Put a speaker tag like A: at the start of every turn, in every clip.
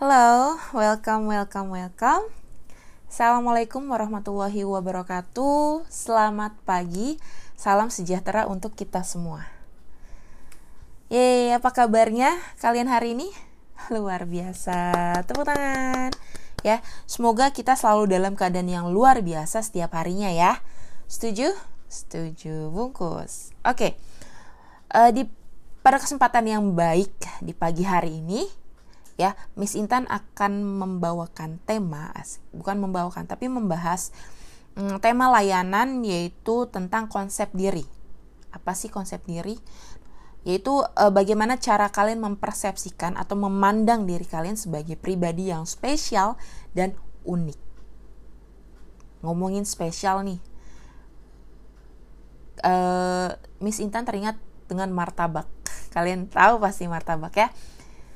A: Halo, welcome, welcome, welcome. Assalamualaikum warahmatullahi wabarakatuh. Selamat pagi, salam sejahtera untuk kita semua. Yeay, apa kabarnya kalian hari ini? Luar biasa. Tepuk tangan. Ya, semoga kita selalu dalam keadaan yang luar biasa setiap harinya ya. Setuju? Setuju. Bungkus. Oke. Uh, di pada kesempatan yang baik di pagi hari ini, ya Miss Intan akan membawakan tema bukan membawakan tapi membahas hmm, tema layanan yaitu tentang konsep diri. Apa sih konsep diri? Yaitu e, bagaimana cara kalian mempersepsikan atau memandang diri kalian sebagai pribadi yang spesial dan unik. Ngomongin spesial nih. E, Miss Intan teringat dengan martabak. Kalian tahu pasti martabak ya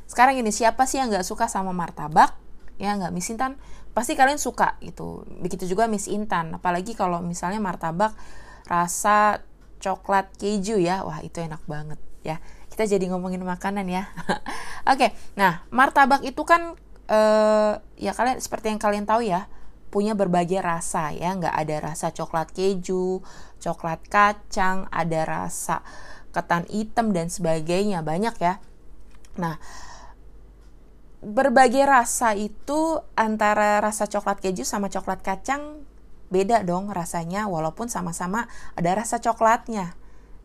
A: sekarang ini siapa sih yang nggak suka sama martabak? Ya nggak Miss Intan? Pasti kalian suka gitu. Begitu juga Miss Intan. Apalagi kalau misalnya martabak rasa coklat keju ya. Wah itu enak banget ya. Kita jadi ngomongin makanan ya. Oke okay, nah martabak itu kan uh, ya kalian seperti yang kalian tahu ya punya berbagai rasa ya. Nggak ada rasa coklat keju coklat kacang ada rasa ketan hitam dan sebagainya. Banyak ya. Nah berbagai rasa itu antara rasa coklat keju sama coklat kacang beda dong rasanya walaupun sama-sama ada rasa coklatnya.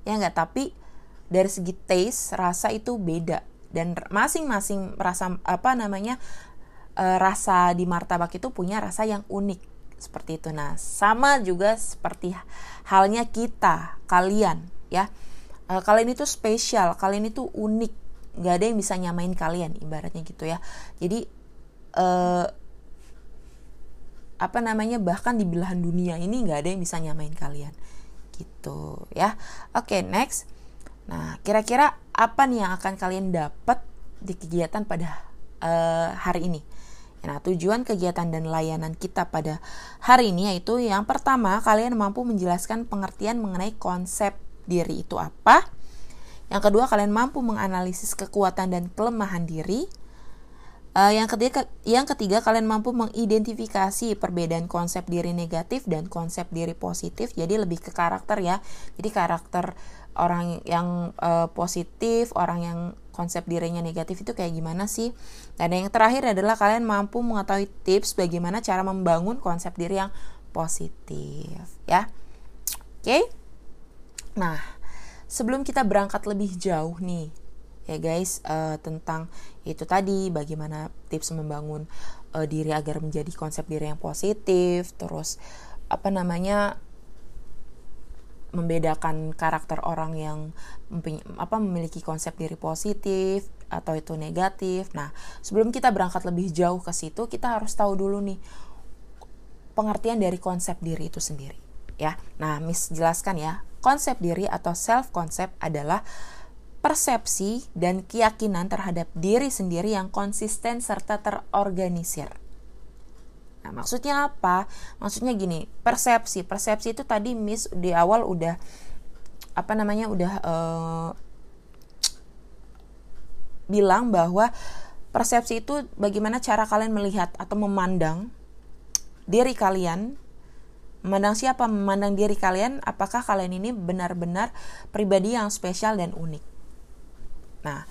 A: Ya nggak? Tapi dari segi taste rasa itu beda. Dan masing-masing rasa apa namanya e, rasa di martabak itu punya rasa yang unik. Seperti itu. Nah sama juga seperti halnya kita kalian ya. E, kalian itu spesial kalian itu unik nggak ada yang bisa nyamain kalian ibaratnya gitu ya. Jadi uh, apa namanya bahkan di belahan dunia ini nggak ada yang bisa nyamain kalian. Gitu ya. Oke okay, next. Nah kira-kira apa nih yang akan kalian dapat di kegiatan pada uh, hari ini? Nah, tujuan kegiatan dan layanan kita pada hari ini yaitu yang pertama, kalian mampu menjelaskan pengertian mengenai konsep diri itu apa. Yang kedua, kalian mampu menganalisis kekuatan dan kelemahan diri. Uh, yang ketiga, yang ketiga kalian mampu mengidentifikasi perbedaan konsep diri negatif dan konsep diri positif. Jadi lebih ke karakter ya. Jadi karakter orang yang uh, positif, orang yang konsep dirinya negatif itu kayak gimana sih? Dan yang terakhir adalah kalian mampu mengetahui tips bagaimana cara membangun konsep diri yang positif, ya. Oke. Okay? Nah, sebelum kita berangkat lebih jauh nih ya guys uh, tentang itu tadi bagaimana tips membangun uh, diri agar menjadi konsep diri yang positif terus apa namanya membedakan karakter orang yang apa memiliki konsep diri positif atau itu negatif. Nah, sebelum kita berangkat lebih jauh ke situ, kita harus tahu dulu nih pengertian dari konsep diri itu sendiri, ya. Nah, Miss jelaskan ya konsep diri atau self concept adalah persepsi dan keyakinan terhadap diri sendiri yang konsisten serta terorganisir. Nah, maksudnya apa? Maksudnya gini, persepsi. Persepsi itu tadi Miss di awal udah apa namanya? udah uh, bilang bahwa persepsi itu bagaimana cara kalian melihat atau memandang diri kalian Memandang siapa? Memandang diri kalian, apakah kalian ini benar-benar pribadi yang spesial dan unik. Nah,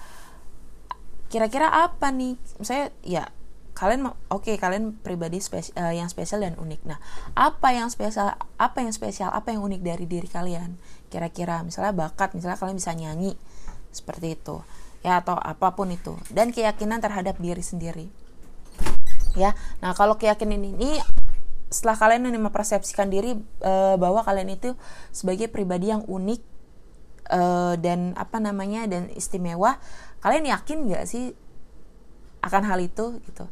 A: kira-kira apa nih? Saya ya kalian oke okay, kalian pribadi spesial, uh, yang spesial dan unik. Nah, apa yang spesial? Apa yang spesial? Apa yang unik dari diri kalian? Kira-kira misalnya bakat, misalnya kalian bisa nyanyi seperti itu. Ya atau apa pun itu. Dan keyakinan terhadap diri sendiri. Ya. Nah, kalau keyakinan ini setelah kalian mempersepsikan diri uh, bahwa kalian itu sebagai pribadi yang unik uh, dan apa namanya dan istimewa kalian yakin nggak sih akan hal itu gitu?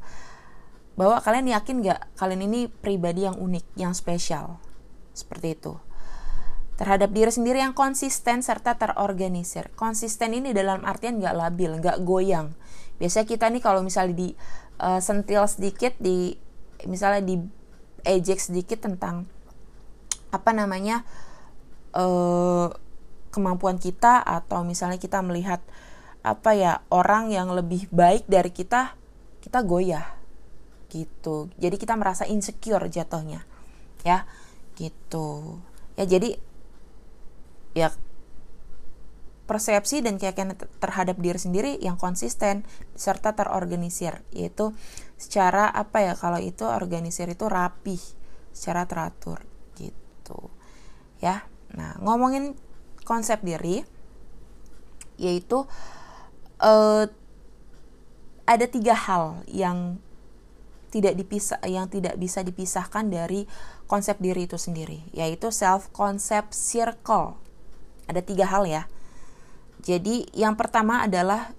A: Bahwa kalian yakin nggak kalian ini pribadi yang unik yang spesial? Seperti itu. Terhadap diri sendiri yang konsisten serta terorganisir. Konsisten ini dalam artian nggak labil nggak goyang. Biasanya kita nih kalau misalnya di uh, sentil sedikit di misalnya di ejek sedikit tentang apa namanya uh, kemampuan kita atau misalnya kita melihat apa ya orang yang lebih baik dari kita kita goyah gitu. Jadi kita merasa insecure jatuhnya ya gitu. Ya jadi ya persepsi dan keyakinan terhadap diri sendiri yang konsisten serta terorganisir yaitu secara apa ya kalau itu organisir itu rapih secara teratur gitu ya. Nah ngomongin konsep diri yaitu uh, ada tiga hal yang tidak dipisah yang tidak bisa dipisahkan dari konsep diri itu sendiri yaitu self concept circle. Ada tiga hal ya jadi yang pertama adalah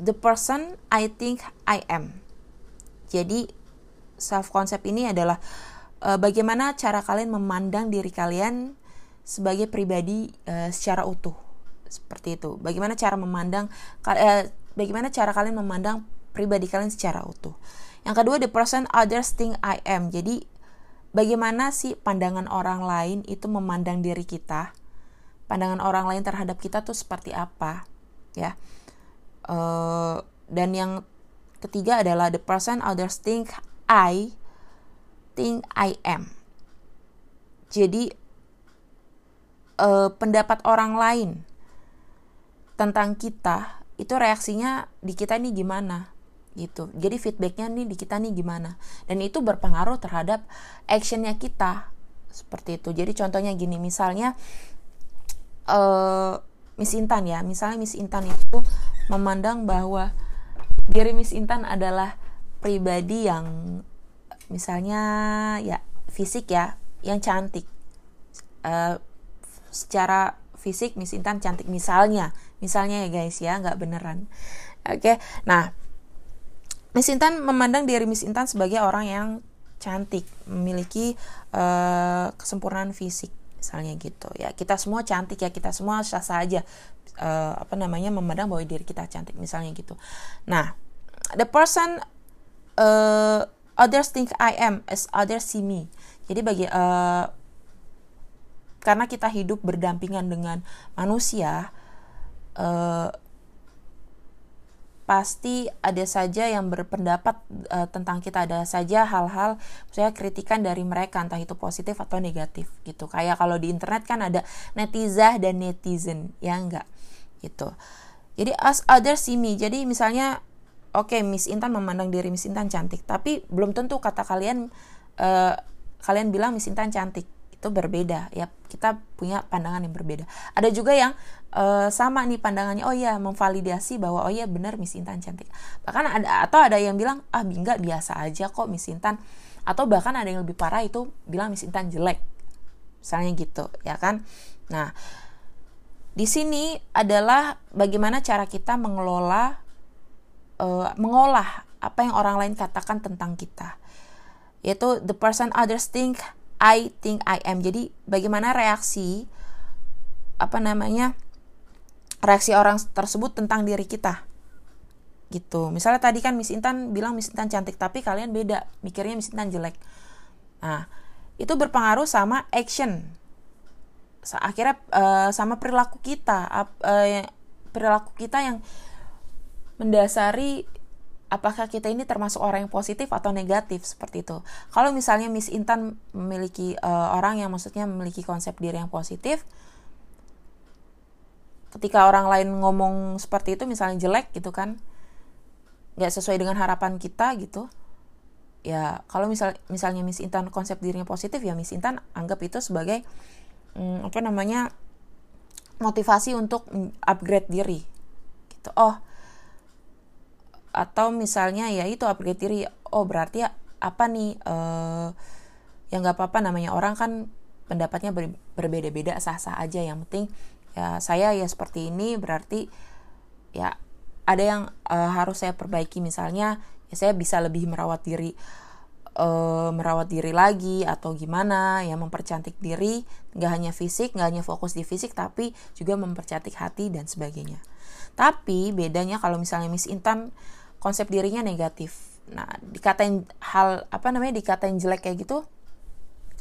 A: the person I think I am jadi self concept ini adalah uh, bagaimana cara kalian memandang diri kalian sebagai pribadi uh, secara utuh seperti itu bagaimana cara memandang uh, bagaimana cara kalian memandang pribadi kalian secara utuh. Yang kedua, the person others think I am. Jadi, bagaimana sih pandangan orang lain itu memandang diri kita? Pandangan orang lain terhadap kita tuh seperti apa? Ya. Uh, dan yang ketiga adalah the person others think I think I am. Jadi uh, pendapat orang lain tentang kita itu reaksinya di kita nih gimana gitu jadi feedbacknya nih di kita nih gimana dan itu berpengaruh terhadap actionnya kita seperti itu jadi contohnya gini misalnya uh, Miss Intan ya. Misalnya Miss Intan itu memandang bahwa diri Miss Intan adalah pribadi yang misalnya ya fisik ya yang cantik. Uh, secara fisik Miss Intan cantik misalnya. Misalnya ya guys ya, nggak beneran. Oke, nah Miss Intan memandang diri Miss Intan sebagai orang yang cantik, memiliki uh, kesempurnaan fisik, misalnya gitu. Ya kita semua cantik ya, kita semua sah sah aja. Uh, apa namanya memandang bahwa diri kita cantik, misalnya gitu. Nah, the person uh, others think I am as others see me. Jadi bagi uh, karena kita hidup berdampingan dengan manusia, uh, pasti ada saja yang berpendapat uh, tentang kita ada saja hal-hal saya kritikan dari mereka entah itu positif atau negatif gitu. Kayak kalau di internet kan ada netizen dan netizen ya enggak? Gitu. Jadi as other see me. Jadi misalnya oke okay, Miss Intan memandang diri Miss Intan cantik tapi belum tentu kata kalian uh, kalian bilang Miss Intan cantik itu berbeda. Ya kita punya pandangan yang berbeda. Ada juga yang uh, sama nih pandangannya oh ya memvalidasi bahwa oh ya benar Miss Intan cantik. Bahkan ada atau ada yang bilang ah enggak biasa aja kok Miss Intan. Atau bahkan ada yang lebih parah itu bilang Miss Intan jelek. Misalnya gitu ya kan? Nah di sini adalah bagaimana cara kita mengelola uh, mengolah apa yang orang lain katakan tentang kita. Yaitu the person others think I think I am. Jadi bagaimana reaksi apa namanya? reaksi orang tersebut tentang diri kita. Gitu. Misalnya tadi kan Miss Intan bilang Miss Intan cantik, tapi kalian beda, mikirnya Miss Intan jelek. Nah, itu berpengaruh sama action. Akhirnya uh, sama perilaku kita, uh, perilaku kita yang mendasari apakah kita ini termasuk orang yang positif atau negatif seperti itu. Kalau misalnya Miss Intan memiliki uh, orang yang maksudnya memiliki konsep diri yang positif, ketika orang lain ngomong seperti itu misalnya jelek gitu kan, nggak sesuai dengan harapan kita gitu, ya kalau misal misalnya Miss Intan konsep dirinya positif ya Miss Intan anggap itu sebagai hmm, apa namanya motivasi untuk upgrade diri gitu. Oh atau misalnya ya itu upgrade diri oh berarti ya, apa nih uh, ya nggak apa-apa namanya orang kan pendapatnya ber, berbeda-beda sah-sah aja. Yang penting ya saya ya seperti ini berarti ya ada yang uh, harus saya perbaiki. Misalnya ya saya bisa lebih merawat diri uh, merawat diri lagi atau gimana ya mempercantik diri nggak hanya fisik nggak hanya fokus di fisik tapi juga mempercantik hati dan sebagainya. Tapi bedanya kalau misalnya Miss Intan konsep dirinya negatif. Nah dikatain hal apa namanya dikatain jelek kayak gitu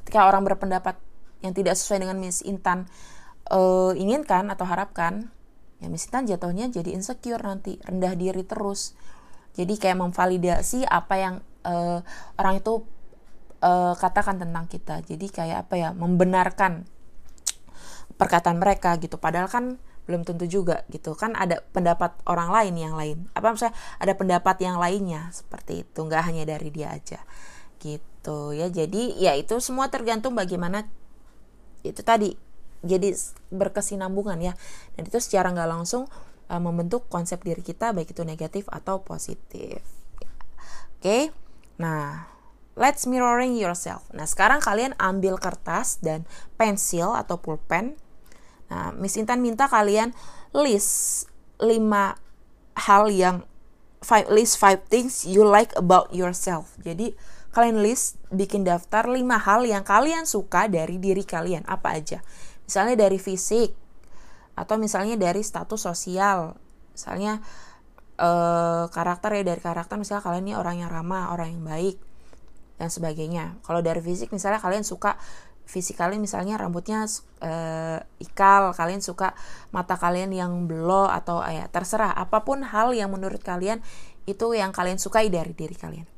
A: ketika orang berpendapat yang tidak sesuai dengan Miss Intan uh, inginkan atau harapkan ya Miss Intan jatuhnya jadi insecure nanti rendah diri terus. Jadi kayak memvalidasi apa yang uh, orang itu uh, katakan tentang kita. Jadi kayak apa ya membenarkan perkataan mereka gitu. Padahal kan belum tentu juga gitu. Kan ada pendapat orang lain yang lain. Apa misalnya ada pendapat yang lainnya seperti itu. Nggak hanya dari dia aja. Gitu. Ya jadi ya itu semua tergantung bagaimana itu tadi jadi berkesinambungan ya. Dan itu secara nggak langsung uh, membentuk konsep diri kita baik itu negatif atau positif. Oke? Okay? nah let's mirroring yourself. Nah sekarang kalian ambil kertas dan pensil atau pulpen Nah, Miss Intan minta kalian list 5 hal yang five, list five things you like about yourself. Jadi kalian list bikin daftar 5 hal yang kalian suka dari diri kalian apa aja. Misalnya dari fisik atau misalnya dari status sosial. Misalnya eh, karakter ya dari karakter misalnya kalian ini orang yang ramah, orang yang baik dan sebagainya. Kalau dari fisik misalnya kalian suka fisik kalian misalnya rambutnya uh, ikal, kalian suka mata kalian yang belo atau uh, ya terserah apa pun hal yang menurut kalian itu yang kalian sukai dari diri kalian.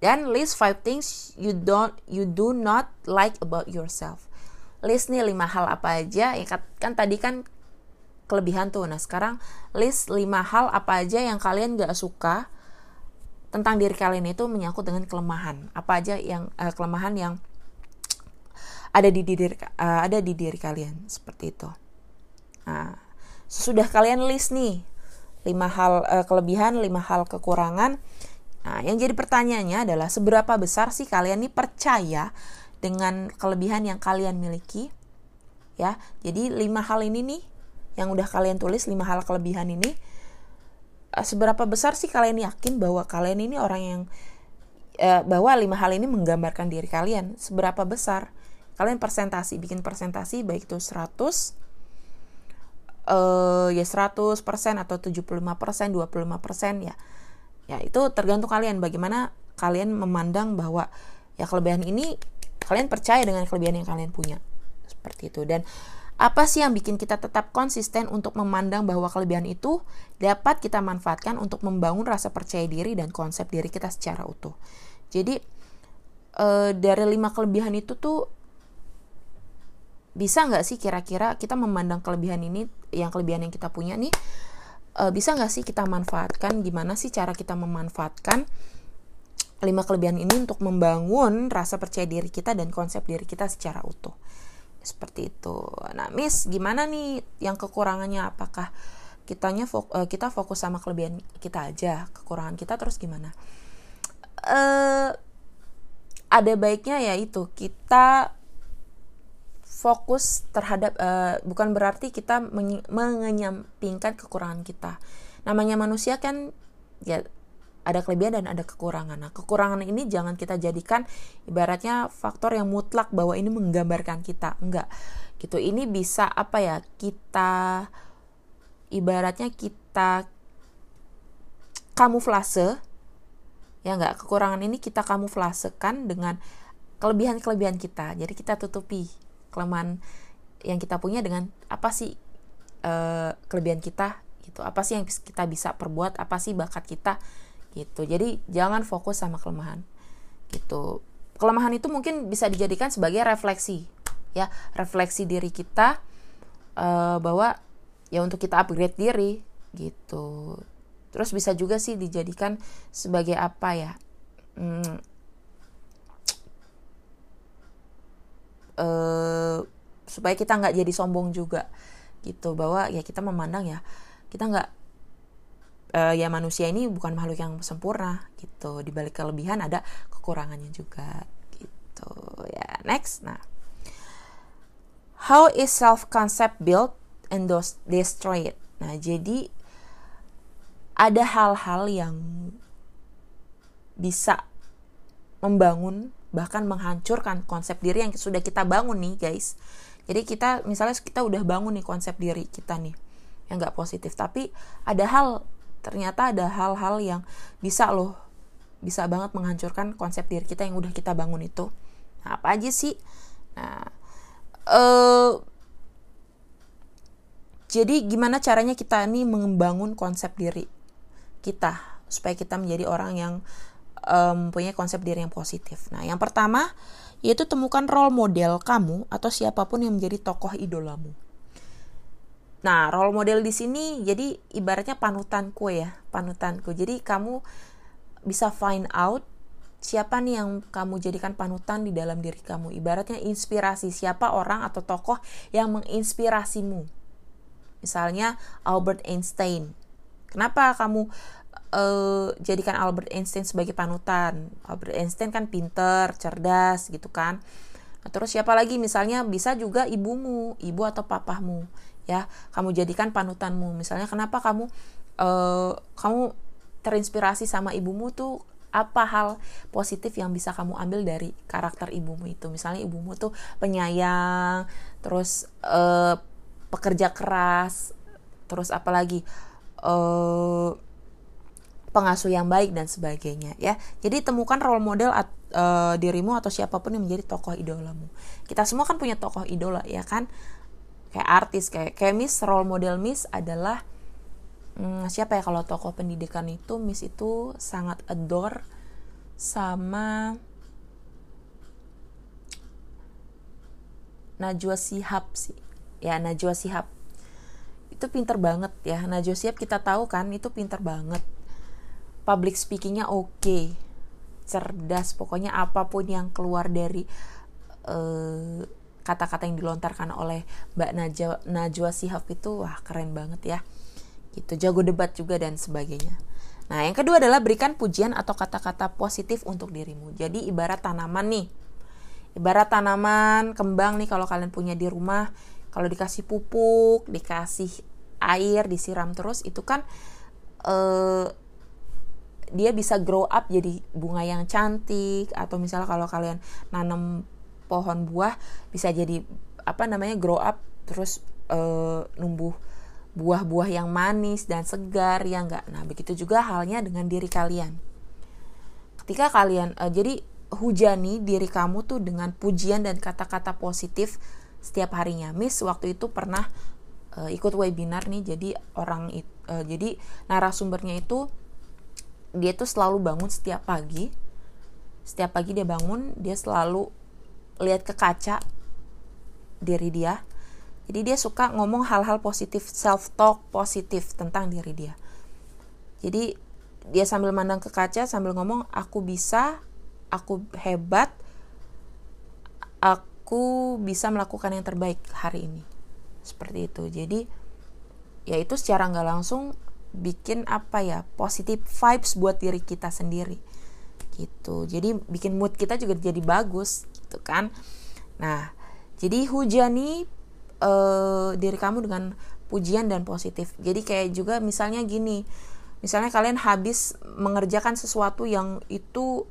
A: Dan list five things you don't you do not like about yourself. List nih lima hal apa aja ya kan, kan tadi kan kelebihan tuh. Nah, sekarang list lima hal apa aja yang kalian gak suka tentang diri kalian itu menyangkut dengan kelemahan. Apa aja yang uh, kelemahan yang ada di diri uh, ada di diri kalian seperti itu. Nah, sudah kalian list nih lima hal uh, kelebihan, lima hal kekurangan. Nah, yang jadi pertanyaannya adalah seberapa besar sih kalian nih percaya dengan kelebihan yang kalian miliki? Ya, jadi lima hal ini nih yang udah kalian tulis lima hal kelebihan ini uh, seberapa besar sih kalian yakin bahwa kalian ini orang yang bahwa lima hal ini menggambarkan diri kalian seberapa besar kalian persentasi bikin persentasi baik itu 100 uh, ya 100% atau 75% 25% ya. Ya itu tergantung kalian bagaimana kalian memandang bahwa ya kelebihan ini kalian percaya dengan kelebihan yang kalian punya. Seperti itu. Dan apa sih yang bikin kita tetap konsisten untuk memandang bahwa kelebihan itu dapat kita manfaatkan untuk membangun rasa percaya diri dan konsep diri kita secara utuh. Jadi e, dari lima kelebihan itu tuh bisa nggak sih kira-kira kita memandang kelebihan ini yang kelebihan yang kita punya nih uh, bisa nggak sih kita manfaatkan? Gimana sih cara kita memanfaatkan lima kelebihan ini untuk membangun rasa percaya diri kita dan konsep diri kita secara utuh? Seperti itu. Nah Miss gimana nih? Yang kekurangannya apakah kitanya fok uh, kita fokus sama kelebihan kita aja kekurangan kita terus gimana? Uh, ada baiknya ya itu kita fokus terhadap uh, bukan berarti kita mengenyampingkan kekurangan kita. Namanya manusia kan ya ada kelebihan dan ada kekurangan. Nah, kekurangan ini jangan kita jadikan ibaratnya faktor yang mutlak bahwa ini menggambarkan kita. Enggak. Gitu. Ini bisa apa ya? Kita ibaratnya kita kamuflase ya enggak kekurangan ini kita kamuflasekan dengan kelebihan-kelebihan kita. Jadi kita tutupi kelemahan yang kita punya dengan apa sih uh, kelebihan kita gitu. Apa sih yang kita bisa perbuat apa sih bakat kita gitu. Jadi jangan fokus sama kelemahan gitu. Kelemahan itu mungkin bisa dijadikan sebagai refleksi ya. Refleksi diri kita uh, bahwa ya untuk kita upgrade diri gitu. Terus bisa juga sih dijadikan sebagai apa ya hmm, uh, supaya kita nggak jadi sombong juga gitu. Bahwa ya kita memandang ya kita nggak uh, ya manusia ini bukan makhluk yang sempurna gitu. Di balik kelebihan ada kekurangannya juga gitu. Ya next. Nah how is self concept built and destroyed? Nah jadi ada hal-hal yang bisa membangun bahkan menghancurkan konsep diri yang sudah kita bangun nih guys. Jadi kita misalnya kita udah bangun nih konsep diri kita nih yang nggak positif. Tapi ada hal ternyata ada hal-hal yang bisa loh bisa banget menghancurkan konsep diri kita yang udah kita bangun itu. Nah, apa aja sih? Nah uh, jadi gimana caranya kita nih membangun konsep diri kita supaya kita menjadi orang yang um, punya konsep diri yang positif. Nah, yang pertama yaitu temukan role model kamu atau siapa pun yang menjadi tokoh idolamu. Nah, role model di sini jadi ibaratnya panutanku ya, panutanku. Jadi kamu bisa find out siapa nih yang kamu jadikan panutan di dalam diri kamu. Ibaratnya inspirasi siapa orang atau tokoh yang menginspirasimu. Misalnya Albert Einstein. Kenapa kamu uh, jadikan Albert Einstein sebagai panutan. Albert Einstein kan pinter, cerdas gitu kan. Nah, terus siapa lagi misalnya bisa juga ibumu, ibu atau papahmu ya. Kamu jadikan panutanmu. Misalnya kenapa kamu uh, kamu terinspirasi sama ibumu tuh apa hal positif yang bisa kamu ambil dari karakter ibumu itu misalnya ibumu tuh penyayang terus uh, pekerja keras terus apalagi uh, pengasuh yang baik dan sebagainya ya. Jadi temukan role model at, uh, dirimu atau siapa pun yang menjadi tokoh idolamu. Kita semua kan punya tokoh idola ya kan. Kayak artis kayak kayak Miss role model Miss adalah hmm, siapa ya kalau tokoh pendidikan itu Miss itu sangat adore sama Najwa Sihab sih. Ya, Najwa Sihab. Itu pinter banget ya. Najwa Sihab kita tahu kan itu pinter banget public speakingnya oke. Okay. cerdas pokoknya apa pun yang keluar dari eh, kata-kata yang dilontarkan oleh Mbak Najwa, Najwa Sihab itu wah keren banget ya. Gitu jago debat juga dan sebagainya. Nah yang kedua adalah berikan pujian atau kata-kata positif untuk dirimu. Jadi ibarat tanaman nih. Ibarat tanaman kembang nih kalau kalian punya di rumah kalau dikasih pupuk dikasih air disiram terus itu kan eh, dia bisa grow up jadi bunga yang cantik atau misalnya kalau kalian nanam pohon buah bisa jadi apa namanya grow up terus uh, numbuh buah-buah yang manis dan segar ya enggak? Nah begitu juga halnya dengan diri kalian. Ketika kalian uh, jadi hujani diri kamu tuh dengan pujian dan kata-kata positif setiap harinya. Miss waktu itu pernah uh, ikut webinar nih jadi orang uh, jadi narasumbernya itu dia tuh selalu bangun setiap pagi. Setiap pagi dia bangun dia selalu lihat ke kaca diri dia. Jadi dia suka ngomong hal-hal positif self talk positif tentang diri dia. Jadi dia sambil mandang ke kaca sambil ngomong aku bisa aku hebat aku bisa melakukan yang terbaik hari ini. Seperti itu. Jadi ya itu secara nggak langsung bikin apa ya positif vibes buat diri kita sendiri. Gitu. Jadi bikin mood kita juga jadi bagus gitu kan. Nah jadi hujani uh, diri kamu dengan pujian dan positif. Jadi kayak juga misalnya gini misalnya kalian habis mengerjakan sesuatu yang itu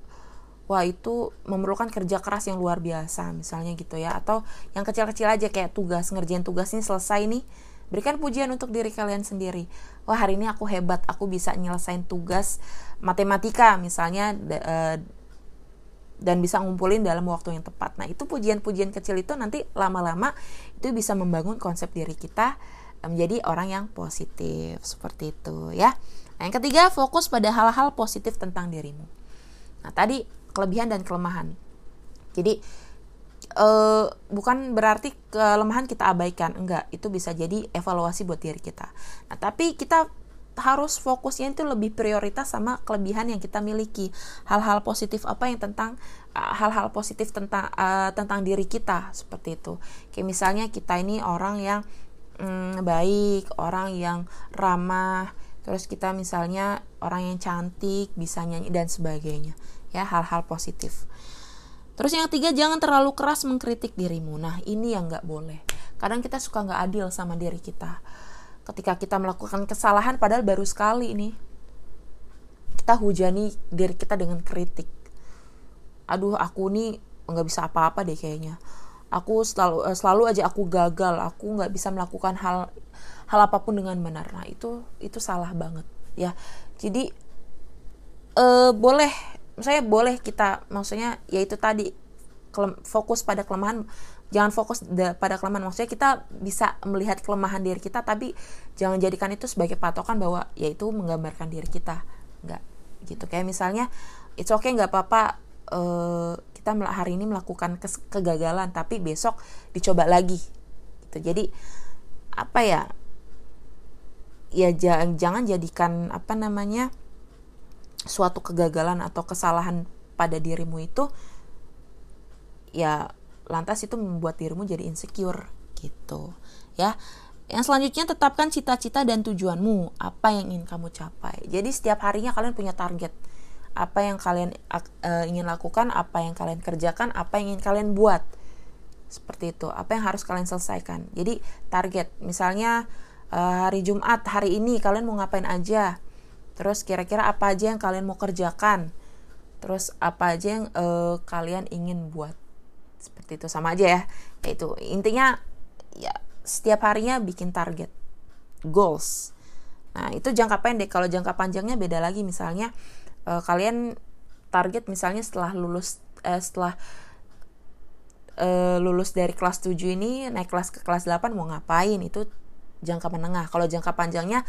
A: wah itu memerlukan kerja keras yang luar biasa misalnya gitu ya. Atau yang kecil-kecil aja kayak tugas ngerjain tugas ini selesai nih Berikan pujian untuk diri kalian sendiri. Wah, hari ini aku hebat, aku bisa nyelesain tugas matematika misalnya uh, dan bisa ngumpulin dalam waktu yang tepat. Nah, itu pujian-pujian kecil itu nanti lama-lama itu bisa membangun konsep diri kita menjadi orang yang positif seperti itu ya. Nah, yang ketiga, fokus pada hal-hal positif tentang dirimu. Nah, tadi kelebihan dan kelemahan. Jadi uh, bukan berarti kelemahan kita abaikan. Enggak itu bisa jadi evaluasi buat diri kita. Nah tapi kita harus fokusnya itu lebih prioritas sama kelebihan yang kita miliki. Hal-hal positif apa yang tentang eh, hal-hal positif tentang uh, tentang diri kita seperti itu. Kayak misalnya kita ini orang yang mm, baik orang yang ramah terus kita misalnya orang yang cantik bisa nyanyi dan sebagainya. Ya hal-hal positif Terus yang ketiga, jangan terlalu keras mengkritik dirimu. Nah, ini yang nggak boleh. Kadang kita suka nggak adil sama diri kita. Ketika kita melakukan kesalahan, padahal baru sekali ini. Kita hujani diri kita dengan kritik. Aduh, aku nih nggak bisa apa-apa deh kayaknya. Aku selalu eh, selalu aja aku gagal. Aku nggak bisa melakukan hal hal apa pun dengan benar. Nah, itu itu salah banget ya. Jadi eh, boleh saya boleh kita maksudnya yaitu tadi fokus pada kelemahan jangan fokus pada kelemahan. Maksudnya kita bisa melihat kelemahan diri kita tapi jangan jadikan itu sebagai patokan bahwa yaitu menggambarkan diri kita. Enggak gitu. Kayak misalnya it's okay nggak apa-apa uh, kita hari ini melakukan kegagalan tapi besok dicoba lagi. Gitu. Jadi apa ya? Ya jangan jangan jadikan apa namanya suatu kegagalan atau kesalahan pada dirimu itu ya lantas itu membuat dirimu jadi insecure gitu. Ya yang selanjutnya tetapkan cita-cita dan tujuanmu apa yang ingin kamu capai. Jadi setiap harinya kalian punya target. Apa yang kalian uh, ingin lakukan apa yang kalian kerjakan apa yang ingin kalian buat. Seperti itu apa yang harus kalian selesaikan. Jadi target misalnya uh, hari Jumat hari ini kalian mau ngapain aja terus kira-kira apa aja yang kalian mau kerjakan? Terus apa aja yang uh, kalian ingin buat? Seperti itu sama aja ya. Yaitu intinya ya setiap harinya bikin target goals. Nah itu jangka pendek. Kalau jangka panjangnya beda lagi. Misalnya uh, kalian target misalnya setelah lulus uh, setelah uh, lulus dari kelas 7 ini naik kelas ke kelas 8 mau ngapain? Itu jangka menengah. Kalau jangka panjangnya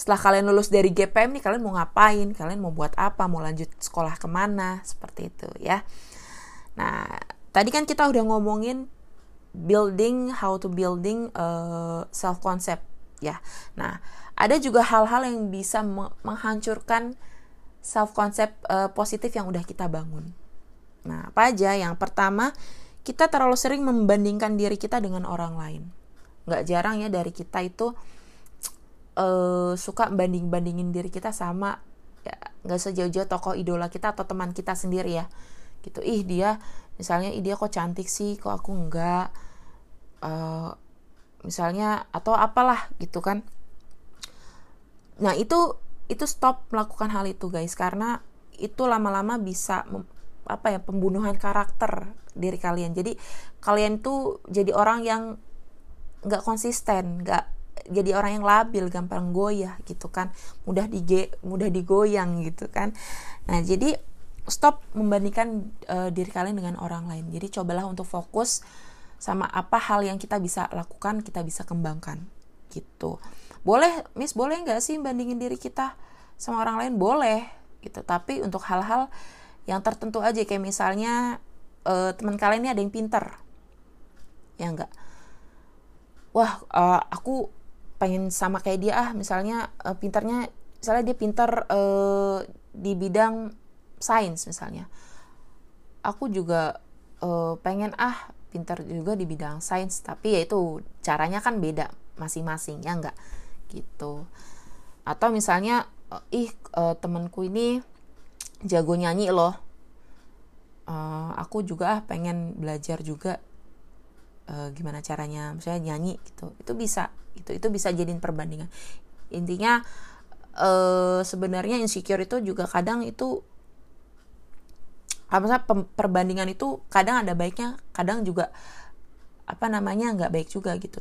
A: setelah kalian lulus dari GPM nih kalian mau ngapain? Kalian mau buat apa? Mau lanjut sekolah ke mana? Seperti itu ya. Nah tadi kan kita udah ngomongin building how to building uh, self concept ya. Nah ada juga hal-hal yang bisa menghancurkan self concept uh, positif yang udah kita bangun. Nah apa aja? Yang pertama kita terlalu sering membandingkan diri kita dengan orang lain. Nggak jarang ya dari kita itu uh, suka banding bandingin diri kita sama ya nggak sejauh-jauh tokoh idola kita atau teman kita sendiri ya. Gitu. Ih dia misalnya ih dia kok cantik sih kok aku enggak uh, misalnya atau apalah gitu kan. Nah itu itu stop melakukan hal itu guys karena itu lama-lama bisa apa ya pembunuhan karakter diri kalian. Jadi kalian tuh jadi orang yang nggak konsisten nggak jadi orang yang labil gampang goyah gitu kan. Mudah dige mudah digoyang gitu kan. Nah jadi stop membandingkan uh, diri kalian dengan orang lain. Jadi cobalah untuk fokus sama apa hal yang kita bisa lakukan kita bisa kembangkan gitu. Boleh miss boleh nggak sih bandingin diri kita sama orang lain? Boleh gitu. Tapi untuk hal-hal yang tertentu aja kayak misalnya uh, teman kalian ini ada yang pinter. Ya enggak wah uh, aku pengen sama kayak dia ah misalnya uh, pinternya misalnya dia pinter uh, di bidang sains misalnya. Aku juga uh, pengen ah pinter juga di bidang sains tapi ya itu caranya kan beda masing-masing ya enggak? Gitu. Atau misalnya uh, ih uh, temenku ini jago nyanyi loh. Uh, aku juga ah pengen belajar juga uh, gimana caranya misalnya nyanyi gitu itu bisa gitu itu bisa jadiin perbandingan. Intinya uh, sebenarnya insecure itu juga kadang itu apa perbandingan itu kadang ada baiknya kadang juga apa namanya nggak baik juga gitu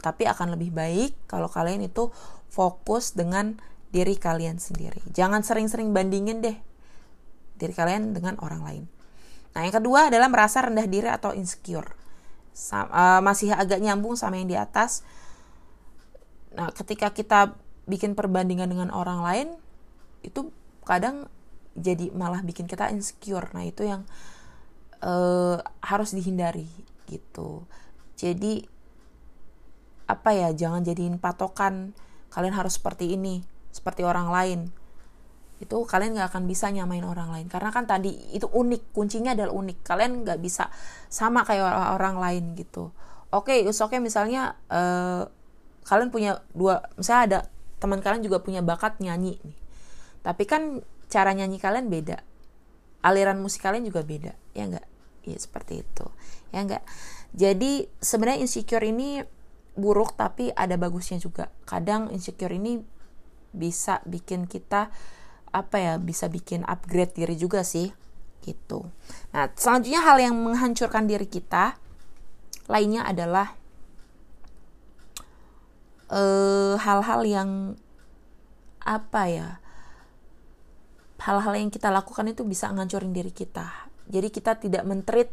A: tapi akan lebih baik kalau kalian itu fokus dengan diri kalian sendiri. Jangan sering-sering bandingin deh diri kalian dengan orang lain. Nah yang kedua adalah merasa rendah diri atau insecure Uh, masih agak nyambung sama yang di atas. Nah ketika kita bikin perbandingan dengan orang lain itu kadang jadi malah bikin kita insecure. Nah itu yang uh, harus dihindari gitu. Jadi apa ya jangan jadiin patokan. Kalian harus seperti ini seperti orang lain itu kalian nggak akan bisa nyamain orang lain. Karena kan tadi itu unik kuncinya adalah unik. Kalian nggak bisa sama kayak orang, orang lain gitu. Oke okay, okay misalnya uh, kalian punya dua misalnya ada teman kalian juga punya bakat nyanyi nih. Tapi kan cara nyanyi kalian beda. Aliran musik kalian juga beda. Ya enggak ya seperti itu. Ya enggak jadi sebenarnya insecure ini buruk tapi ada bagusnya juga. Kadang insecure ini bisa bikin kita apa ya bisa bikin upgrade diri juga sih gitu nah selanjutnya hal yang menghancurkan diri kita lainnya adalah eh, hal-hal uh, yang apa ya hal-hal yang kita lakukan itu bisa ngancurin diri kita. Jadi kita tidak mentreat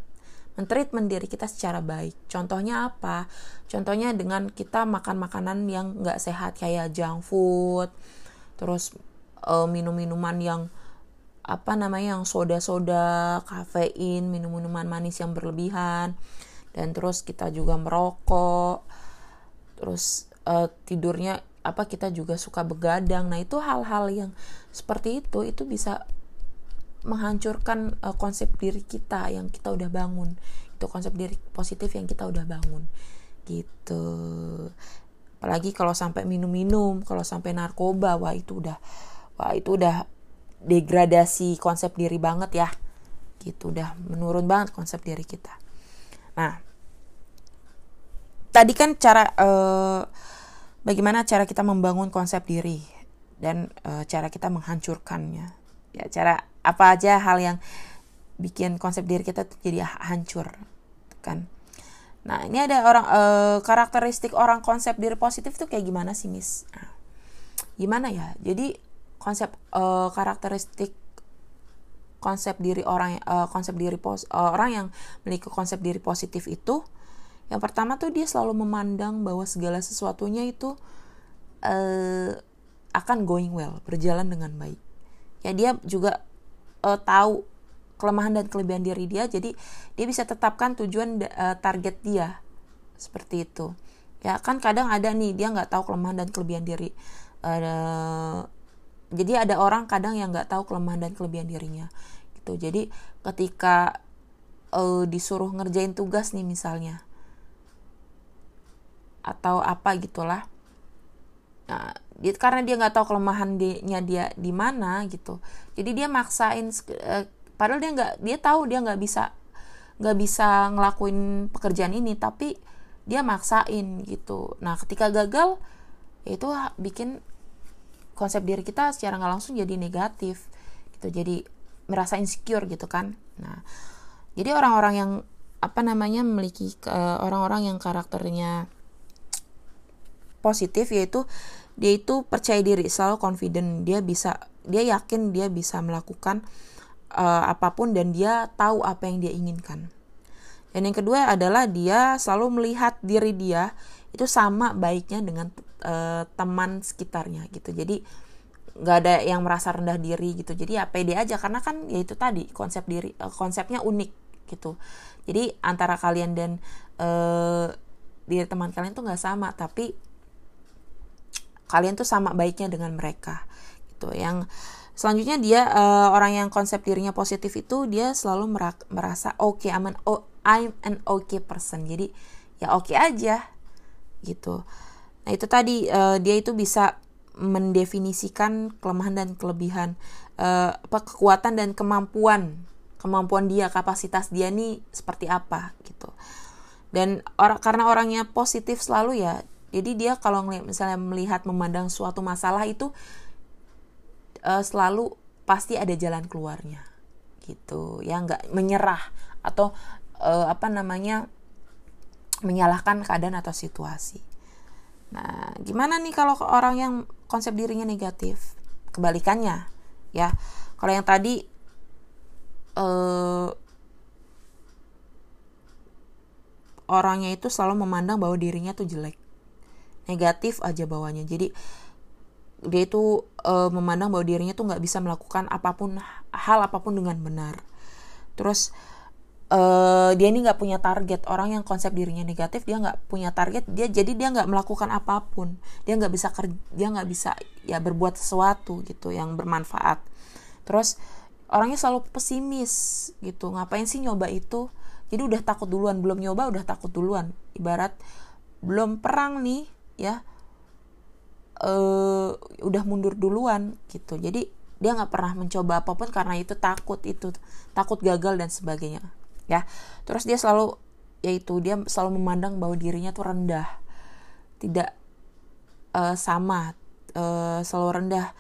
A: mentreatment diri kita secara baik. Contohnya apa? Contohnya dengan kita makan makanan yang nggak sehat kayak junk food, terus uh, minum-minuman yang apa namanya yang soda-soda, kafein, minum-minuman manis yang berlebihan dan terus kita juga merokok. Terus uh, tidurnya apa kita juga suka begadang. Nah, itu hal-hal yang seperti itu itu bisa menghancurkan uh, konsep diri kita yang kita udah bangun. Itu konsep diri positif yang kita udah bangun. Gitu. Apalagi kalau sampai minum-minum, kalau sampai narkoba, wah itu udah wah itu udah degradasi konsep diri banget ya. Gitu udah menurun banget konsep diri kita. Nah tadi kan cara uh, bagaimana cara kita membangun konsep diri dan uh, cara kita menghancurkannya. Ya cara apa aja hal yang bikin konsep diri kita tuh jadi hancur kan? Nah ini ada orang uh, karakteristik orang konsep diri positif tuh kayak gimana sih miss? Nah, gimana ya? Jadi konsep uh, karakteristik konsep diri orang uh, konsep diri pos uh, orang yang memiliki konsep diri positif itu yang pertama tuh dia selalu memandang bahwa segala sesuatunya itu uh, akan going well berjalan dengan baik. Ya dia juga uh, tahu kelemahan dan kelebihan diri dia jadi dia bisa tetapkan tujuan uh, target dia seperti itu. Ya kan kadang ada nih dia nggak tahu kelemahan dan kelebihan diri uh, jadi ada orang kadang yang nggak tahu kelemahan dan kelebihan dirinya gitu. Jadi ketika uh, disuruh ngerjain tugas nih misalnya atau apa gitulah nah, dia, karena dia nggak tahu kelemahannya dia di mana gitu. Jadi dia maksain uh, padahal dia nggak dia tahu dia nggak bisa nggak bisa ngelakuin pekerjaan ini tapi dia maksain gitu. Nah ketika gagal itu bikin konsep diri kita secara nggak langsung jadi negatif gitu. Jadi merasa insecure gitu kan. Nah jadi orang-orang yang apa namanya memiliki orang-orang yang karakternya positif yaitu dia itu percaya diri selalu confident. Dia bisa dia yakin dia bisa melakukan uh, apa pun dan dia tahu apa yang dia inginkan. Dan yang kedua adalah dia selalu melihat diri dia itu sama baiknya dengan uh, teman sekitarnya gitu. Jadi nggak ada yang merasa rendah diri gitu. Jadi ya pede aja. Karena kan ya itu tadi konsep diri uh, konsepnya unik gitu. Jadi antara kalian dan uh, diri teman kalian tuh nggak sama. Tapi kalian tuh sama baiknya dengan mereka gitu. Yang selanjutnya dia uh, orang yang konsep dirinya positif itu dia selalu merasa oke okay, I'm an I'm an okay person. Jadi ya oke okay aja gitu Nah itu tadi uh, dia itu bisa mendefinisikan kelemahan dan kelebihan. Uh, apa kekuatan dan kemampuan. Kemampuan dia kapasitas dia nih seperti apa gitu. Dan orang karena orangnya positif selalu ya jadi dia kalau misalnya melihat memandang suatu masalah itu uh, selalu pasti ada jalan keluarnya gitu. Ya nggak menyerah atau uh, apa namanya menyalahkan keadaan atau situasi Nah, gimana nih kalau orang yang konsep dirinya negatif? Kebalikannya, ya. Kalau yang tadi eh, orangnya itu selalu memandang bahwa dirinya tuh jelek, negatif aja bawahnya. Jadi dia itu uh, memandang bahwa dirinya tuh nggak bisa melakukan apa pun hal apa pun dengan benar. Terus uh, dia ini nggak punya target. Orang yang konsep dirinya negatif dia nggak punya target. Dia jadi dia nggak melakukan apa pun. Dia nggak bisa kerja dia nggak bisa ya berbuat sesuatu gitu yang bermanfaat. Terus orangnya selalu pesimis gitu. Ngapain sih nyoba itu? Jadi udah takut duluan. Belum nyoba udah takut duluan. Ibarat belum perang nih ya uh, udah mundur duluan gitu. Jadi dia nggak pernah mencoba apa pun karena itu takut itu takut gagal dan sebagainya ya. Terus dia selalu yaitu dia selalu memandang bahwa dirinya tuh rendah. Tidak uh, sama uh, selalu rendah.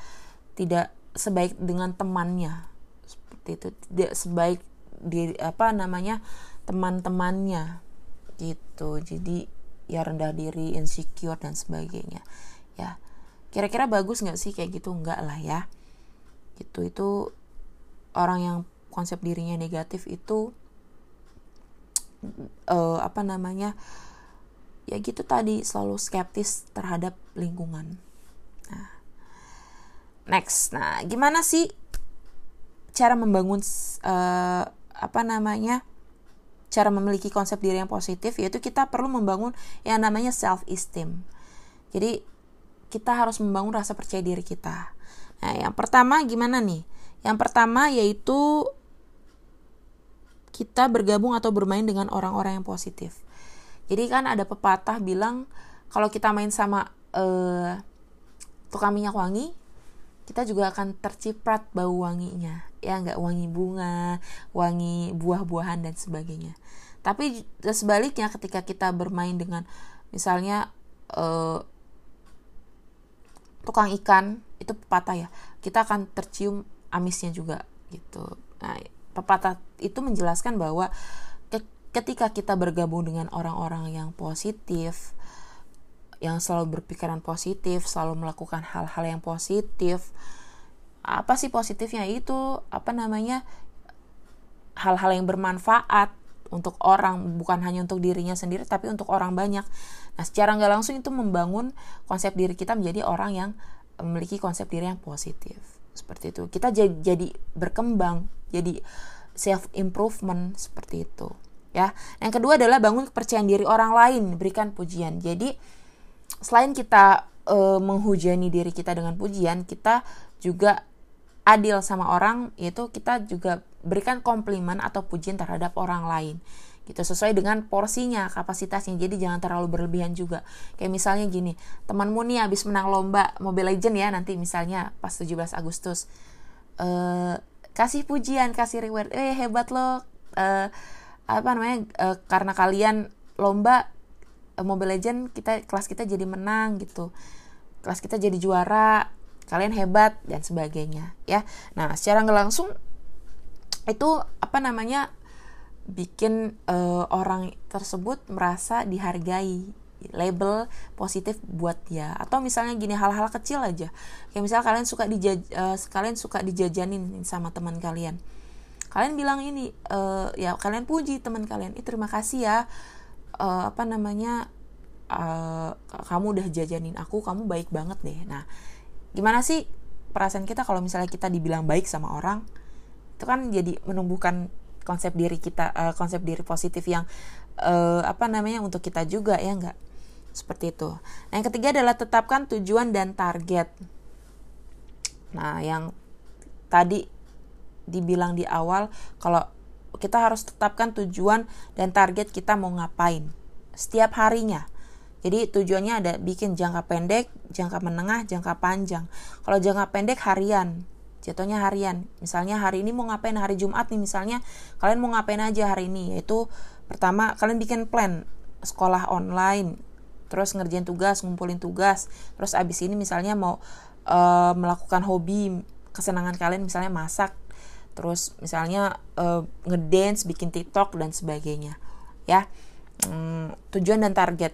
A: Tidak sebaik dengan temannya. Seperti itu. Tidak sebaik di apa namanya teman-temannya. Gitu. Jadi ya rendah diri insecure dan sebagainya. Ya. Kira-kira bagus nggak sih kayak gitu? Nggak lah ya. Gitu. Itu orang yang konsep dirinya negatif itu uh, apa namanya ya gitu tadi selalu skeptis terhadap lingkungan. Nah, next. Nah gimana sih cara membangun uh, apa namanya cara memiliki konsep diri yang positif? Yaitu kita perlu membangun yang namanya self esteem jadi kita harus membangun rasa percaya diri kita. Nah yang pertama gimana nih? Yang pertama yaitu kita bergabung atau bermain dengan orang-orang yang positif. Jadi kan ada pepatah bilang kalau kita main sama uh, tukang minyak wangi kita juga akan terciprat bau wanginya. Ya nggak wangi bunga wangi buah-buahan dan sebagainya. Tapi sebaliknya ketika kita bermain dengan misalnya uh, tukang ikan itu pepatah ya kita akan tercium amisnya juga gitu. Nah pepatah itu menjelaskan bahwa ketika kita bergabung dengan orang-orang yang positif yang selalu berpikiran positif, selalu melakukan hal-hal yang positif. Apa sih positifnya itu? Apa namanya? Hal-hal yang bermanfaat untuk orang, bukan hanya untuk dirinya sendiri, tapi untuk orang banyak. Nah, secara nggak langsung itu membangun konsep diri kita menjadi orang yang memiliki konsep diri yang positif. Seperti itu. Kita jadi, berkembang, jadi self improvement seperti itu. Ya. Yang kedua adalah bangun kepercayaan diri orang lain, berikan pujian. Jadi selain kita uh, menghujani diri kita dengan pujian, kita juga adil sama orang, yaitu kita juga berikan komplimen atau pujian terhadap orang lain gitu sesuai dengan porsinya kapasitasnya. Jadi jangan terlalu berlebihan juga. Kayak misalnya gini temanmu nih habis menang lomba Mobile Legend ya nanti misalnya pas 17 Agustus uh, kasih pujian kasih reward. Eh hebat lo uh, apa namanya uh, karena kalian lomba Eh, Mobile Legend kita kelas kita jadi menang gitu. Kelas kita jadi juara kalian hebat dan sebagainya ya. Nah secara nggak langsung itu apa namanya bikin uh, orang tersebut merasa dihargai label positif buat dia. Atau misalnya gini hal-hal kecil aja. Kayak misalnya kalian suka dijaj uh, kalian suka dijajanin sama teman kalian. Kalian bilang ini uh, ya kalian puji teman kalian. Itu terima kasih ya. Uh, apa namanya uh, kamu udah jajanin aku kamu baik banget deh. Nah gimana sih perasaan kita kalau misalnya kita dibilang baik sama orang? Itu kan jadi menumbuhkan konsep diri kita uh, konsep diri positif yang uh, apa namanya untuk kita juga ya enggak seperti itu nah yang ketiga adalah tetapkan tujuan dan target nah yang tadi dibilang di awal kalau kita harus tetapkan tujuan dan target kita mau ngapain setiap harinya. Jadi tujuannya ada bikin jangka pendek, jangka menengah, jangka panjang. Kalau jangka pendek harian, jatuhnya harian. Misalnya hari ini mau ngapain hari Jumat nih misalnya, kalian mau ngapain aja hari ini? Yaitu pertama kalian bikin plan sekolah online, terus ngerjain tugas, ngumpulin tugas, terus abis ini misalnya mau uh, melakukan hobi kesenangan kalian misalnya masak, terus misalnya uh, ngedance, bikin TikTok dan sebagainya, ya. Hmm, tujuan dan target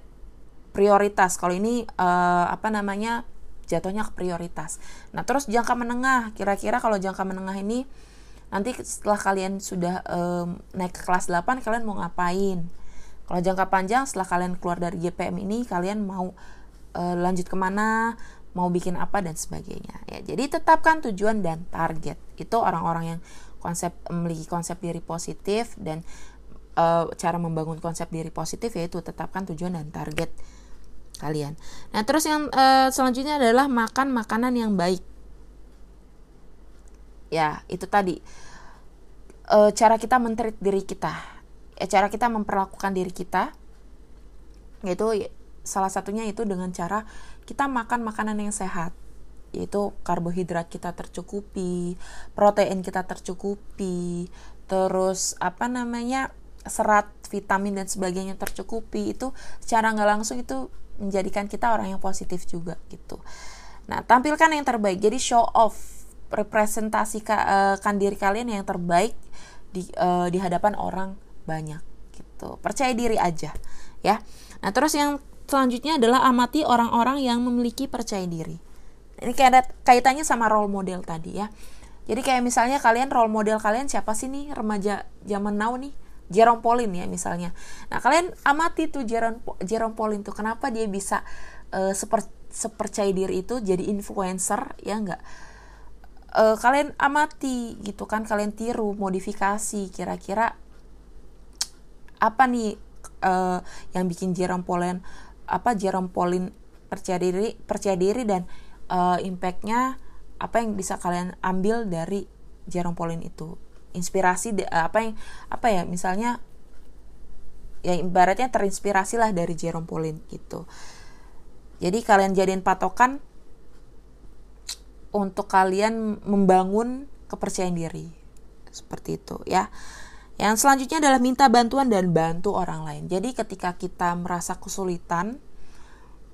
A: prioritas. Kalau ini uh, apa namanya jatuhnya ke prioritas. Nah terus jangka menengah, kira-kira kalau jangka menengah ini nanti setelah kalian sudah um, naik ke kelas 8 kalian mau ngapain? Kalau jangka panjang setelah kalian keluar dari GPM ini kalian mau uh, lanjut ke mana? Mau bikin apa dan sebagainya. Ya, jadi tetapkan tujuan dan target. Itu orang-orang yang konsep memiliki konsep diri positif dan uh, cara membangun konsep diri positif yaitu tetapkan tujuan dan target kalian. Nah, terus yang uh, selanjutnya adalah makan makanan yang baik. Ya, itu tadi uh, cara kita mentreat diri kita. Ya, cara kita memperlakukan diri kita yaitu salah satunya itu dengan cara kita makan makanan yang sehat yaitu karbohidrat kita tercukupi, protein kita tercukupi, terus apa namanya serat, vitamin dan sebagainya tercukupi itu secara nggak langsung itu menjadikan kita orang yang positif juga gitu. Nah, tampilkan yang terbaik. Jadi show off, representasikan uh, diri kalian yang terbaik di uh, di hadapan orang banyak gitu. Percaya diri aja, ya. Nah, terus yang selanjutnya adalah amati orang-orang yang memiliki percaya diri. Ini kayak ada kaitannya sama role model tadi ya. Jadi kayak misalnya kalian role model kalian siapa sih nih remaja zaman now nih? Jerome Pauline ya misalnya. Nah kalian amati tuh Jerome Jerome Pauline tuh kenapa dia bisa uh, seper, sepercaya diri itu jadi influencer ya enggak? uh, kalian amati gitu kan kalian tiru modifikasi kira-kira apa nih uh, yang bikin Jerome Pauline apa Jerome Pauline percaya diri percaya diri dan uh, impactnya apa yang bisa kalian ambil dari Jerome Pauline itu inspirasi apa yang apa ya misalnya ya ibaratnya terinspirasi lah dari Jerome Pauline gitu. Jadi kalian jadiin patokan untuk kalian membangun kepercayaan diri. Seperti itu ya. Yang selanjutnya adalah minta bantuan dan bantu orang lain. Jadi ketika kita merasa kesulitan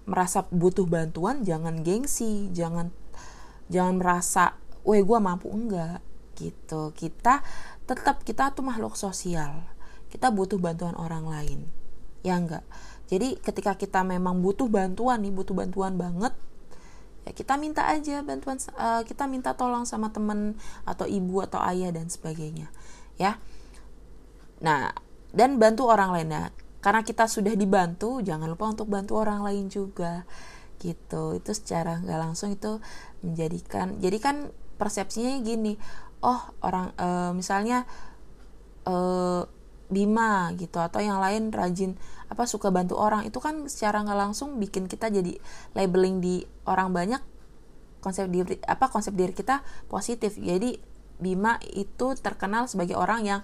A: merasa butuh bantuan jangan gengsi jangan jangan merasa weh gue mampu. Enggak gitu. Kita tetap kita tuh makhluk sosial. Kita butuh bantuan orang lain. Ya enggak? Jadi ketika kita memang butuh bantuan nih butuh bantuan banget ya kita minta aja bantuan uh, kita minta tolong sama temen atau ibu atau ayah dan sebagainya ya. Nah dan bantu orang lain. Ya karena kita sudah dibantu jangan lupa untuk bantu orang lain juga gitu. Itu secara nggak langsung itu menjadikan jadi kan persepsinya gini oh orang e, misalnya e, Bima gitu atau yang lain rajin apa suka bantu orang itu kan secara nggak langsung bikin kita jadi labeling di orang banyak konsep diri apa konsep diri kita positif. Jadi Bima itu terkenal sebagai orang yang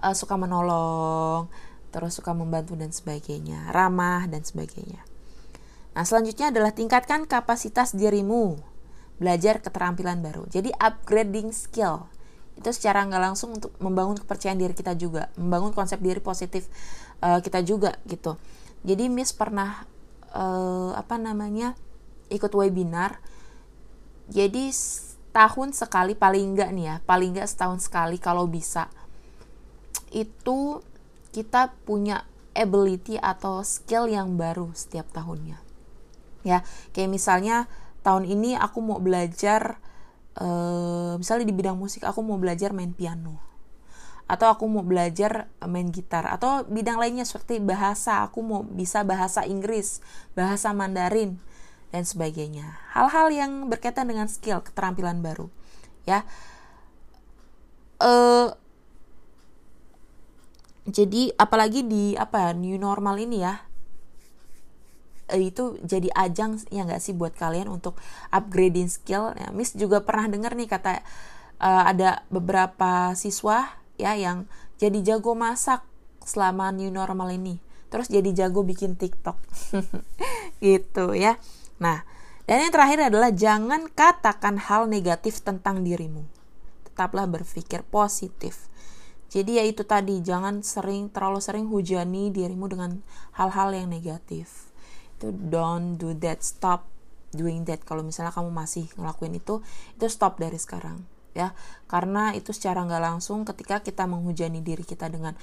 A: uh, suka menolong terus suka membantu dan sebagainya ramah dan sebagainya. Nah selanjutnya adalah tingkatkan kapasitas dirimu belajar keterampilan baru. Jadi upgrading skill. Itu secara nggak langsung untuk membangun kepercayaan diri kita juga membangun konsep diri positif uh, kita juga gitu. Jadi Miss pernah uh, apa namanya ikut webinar. Jadi tahun sekali paling enggak nih ya paling enggak setahun sekali kalau bisa. Itu kita punya ability atau skill yang baru setiap tahunnya. Ya kayak misalnya tahun ini aku mau belajar uh, misalnya di bidang musik aku mau belajar main piano. Atau aku mau belajar main gitar. Atau bidang lainnya seperti bahasa aku mau bisa bahasa Inggris bahasa Mandarin dan sebagainya. Hal-hal yang berkaitan dengan skill keterampilan baru ya. Uh, jadi apalagi di apa new normal ini ya. Eh, itu jadi ajang ya nggak sih buat kalian untuk upgrading skill. Ya, Miss juga pernah dengar nih kata uh, ada beberapa siswa ya yang jadi jago masak selama new normal ini. Terus jadi jago bikin TikTok. Gitu ya. Nah dan yang terakhir adalah jangan katakan hal negatif tentang dirimu. Tetaplah berpikir positif. Jadi ya itu tadi jangan sering terlalu sering hujani dirimu dengan hal-hal yang negatif itu don't do that stop doing that. Kalau misalnya kamu masih ngelakuin itu itu stop dari sekarang ya. Karena itu secara nggak langsung ketika kita menghujani diri kita dengan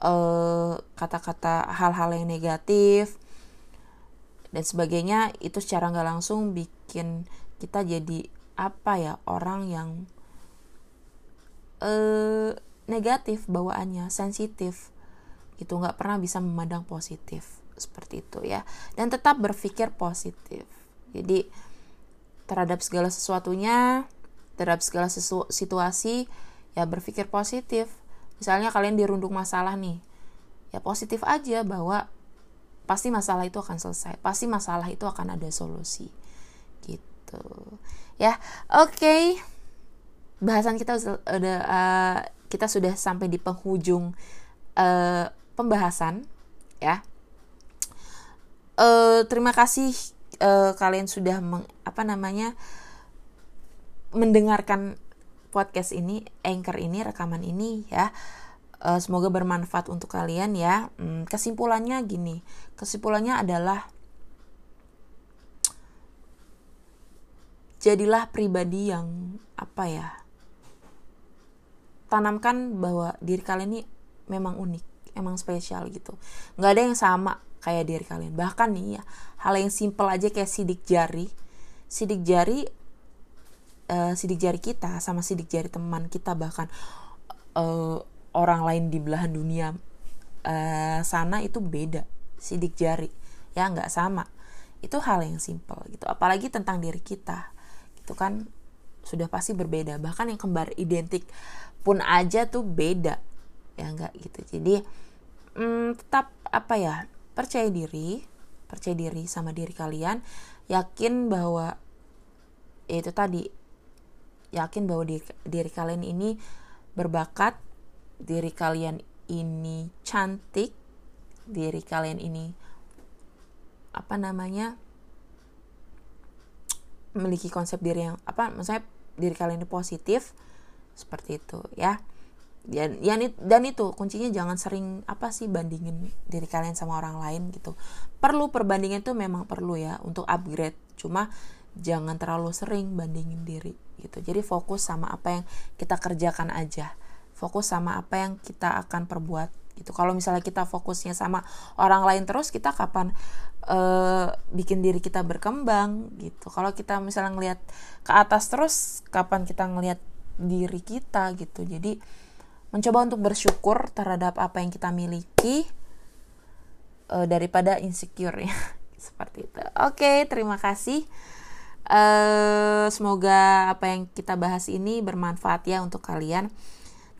A: eh, kata-kata hal-hal yang negatif dan sebagainya itu secara nggak langsung bikin kita jadi apa ya orang yang uh, negatif bawaannya sensitif itu nggak pernah bisa memandang positif seperti itu ya. Dan tetap berpikir positif. Jadi terhadap segala sesuatunya terhadap segala sesu situasi ya berpikir positif. Misalnya kalian dirundung masalah nih ya positif aja bahwa pasti masalah itu akan selesai pasti masalah itu akan ada solusi gitu. Ya oke. Okay. bahasan kita udah uh, kita sudah sampai di penghujung uh, pembahasan ya uh, terima kasih uh, kalian sudah meng, apa namanya mendengarkan podcast ini, anchor ini, rekaman ini ya. Uh, semoga bermanfaat untuk kalian ya. Hmm, kesimpulannya gini, kesimpulannya adalah jadilah pribadi yang apa ya? Tanamkan bahwa diri kalian ini memang unik, emang spesial gitu. Nggak ada yang sama kayak diri kalian. Bahkan nih ya hal yang simple aja kayak sidik jari. Sidik jari uh, sidik jari kita sama sidik jari teman kita bahkan uh, orang lain di belahan dunia uh, sana itu beda sidik jari. Ya nggak sama. Itu hal yang simple gitu. Apalagi tentang diri kita. Gitu kan sudah pasti berbeda. Bahkan yang kembar identik pun aja tuh beda. Ya enggak gitu. Jadi hmm, tetap apa ya percaya diri percaya diri sama diri kalian yakin bahwa ya itu tadi yakin bahwa diri, diri kalian ini berbakat diri kalian ini cantik diri kalian ini apa namanya memiliki konsep diri yang apa maksudnya diri kalian ini positif seperti itu ya dan ya, dan itu kuncinya jangan sering apa sih bandingin diri kalian sama orang lain gitu. Perlu perbandingan itu memang perlu ya untuk upgrade. Cuma jangan terlalu sering bandingin diri gitu. Jadi fokus sama apa yang kita kerjakan aja. Fokus sama apa yang kita akan perbuat gitu. Kalau misalnya kita fokusnya sama orang lain terus kita kapan uh, bikin diri kita berkembang gitu. Kalau kita misalnya ngelihat ke atas terus kapan kita ngelihat diri kita gitu. Jadi mencoba untuk bersyukur terhadap apa yang kita miliki uh, daripada insecure ya seperti itu oke terima kasih uh, semoga apa yang kita bahas ini bermanfaat ya untuk kalian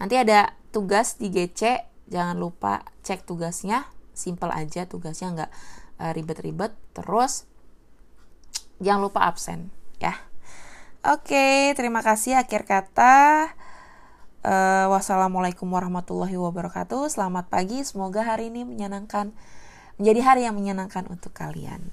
A: Nanti ada tugas di GC, jangan lupa cek tugasnya, simple aja tugasnya nggak uh, ribet-ribet. Terus jangan lupa absen ya. Oke, terima kasih akhir kata. Uh, wassalamualaikum warahmatullahi wabarakatuh. Selamat pagi, semoga hari ini menyenangkan, menjadi hari yang menyenangkan untuk kalian.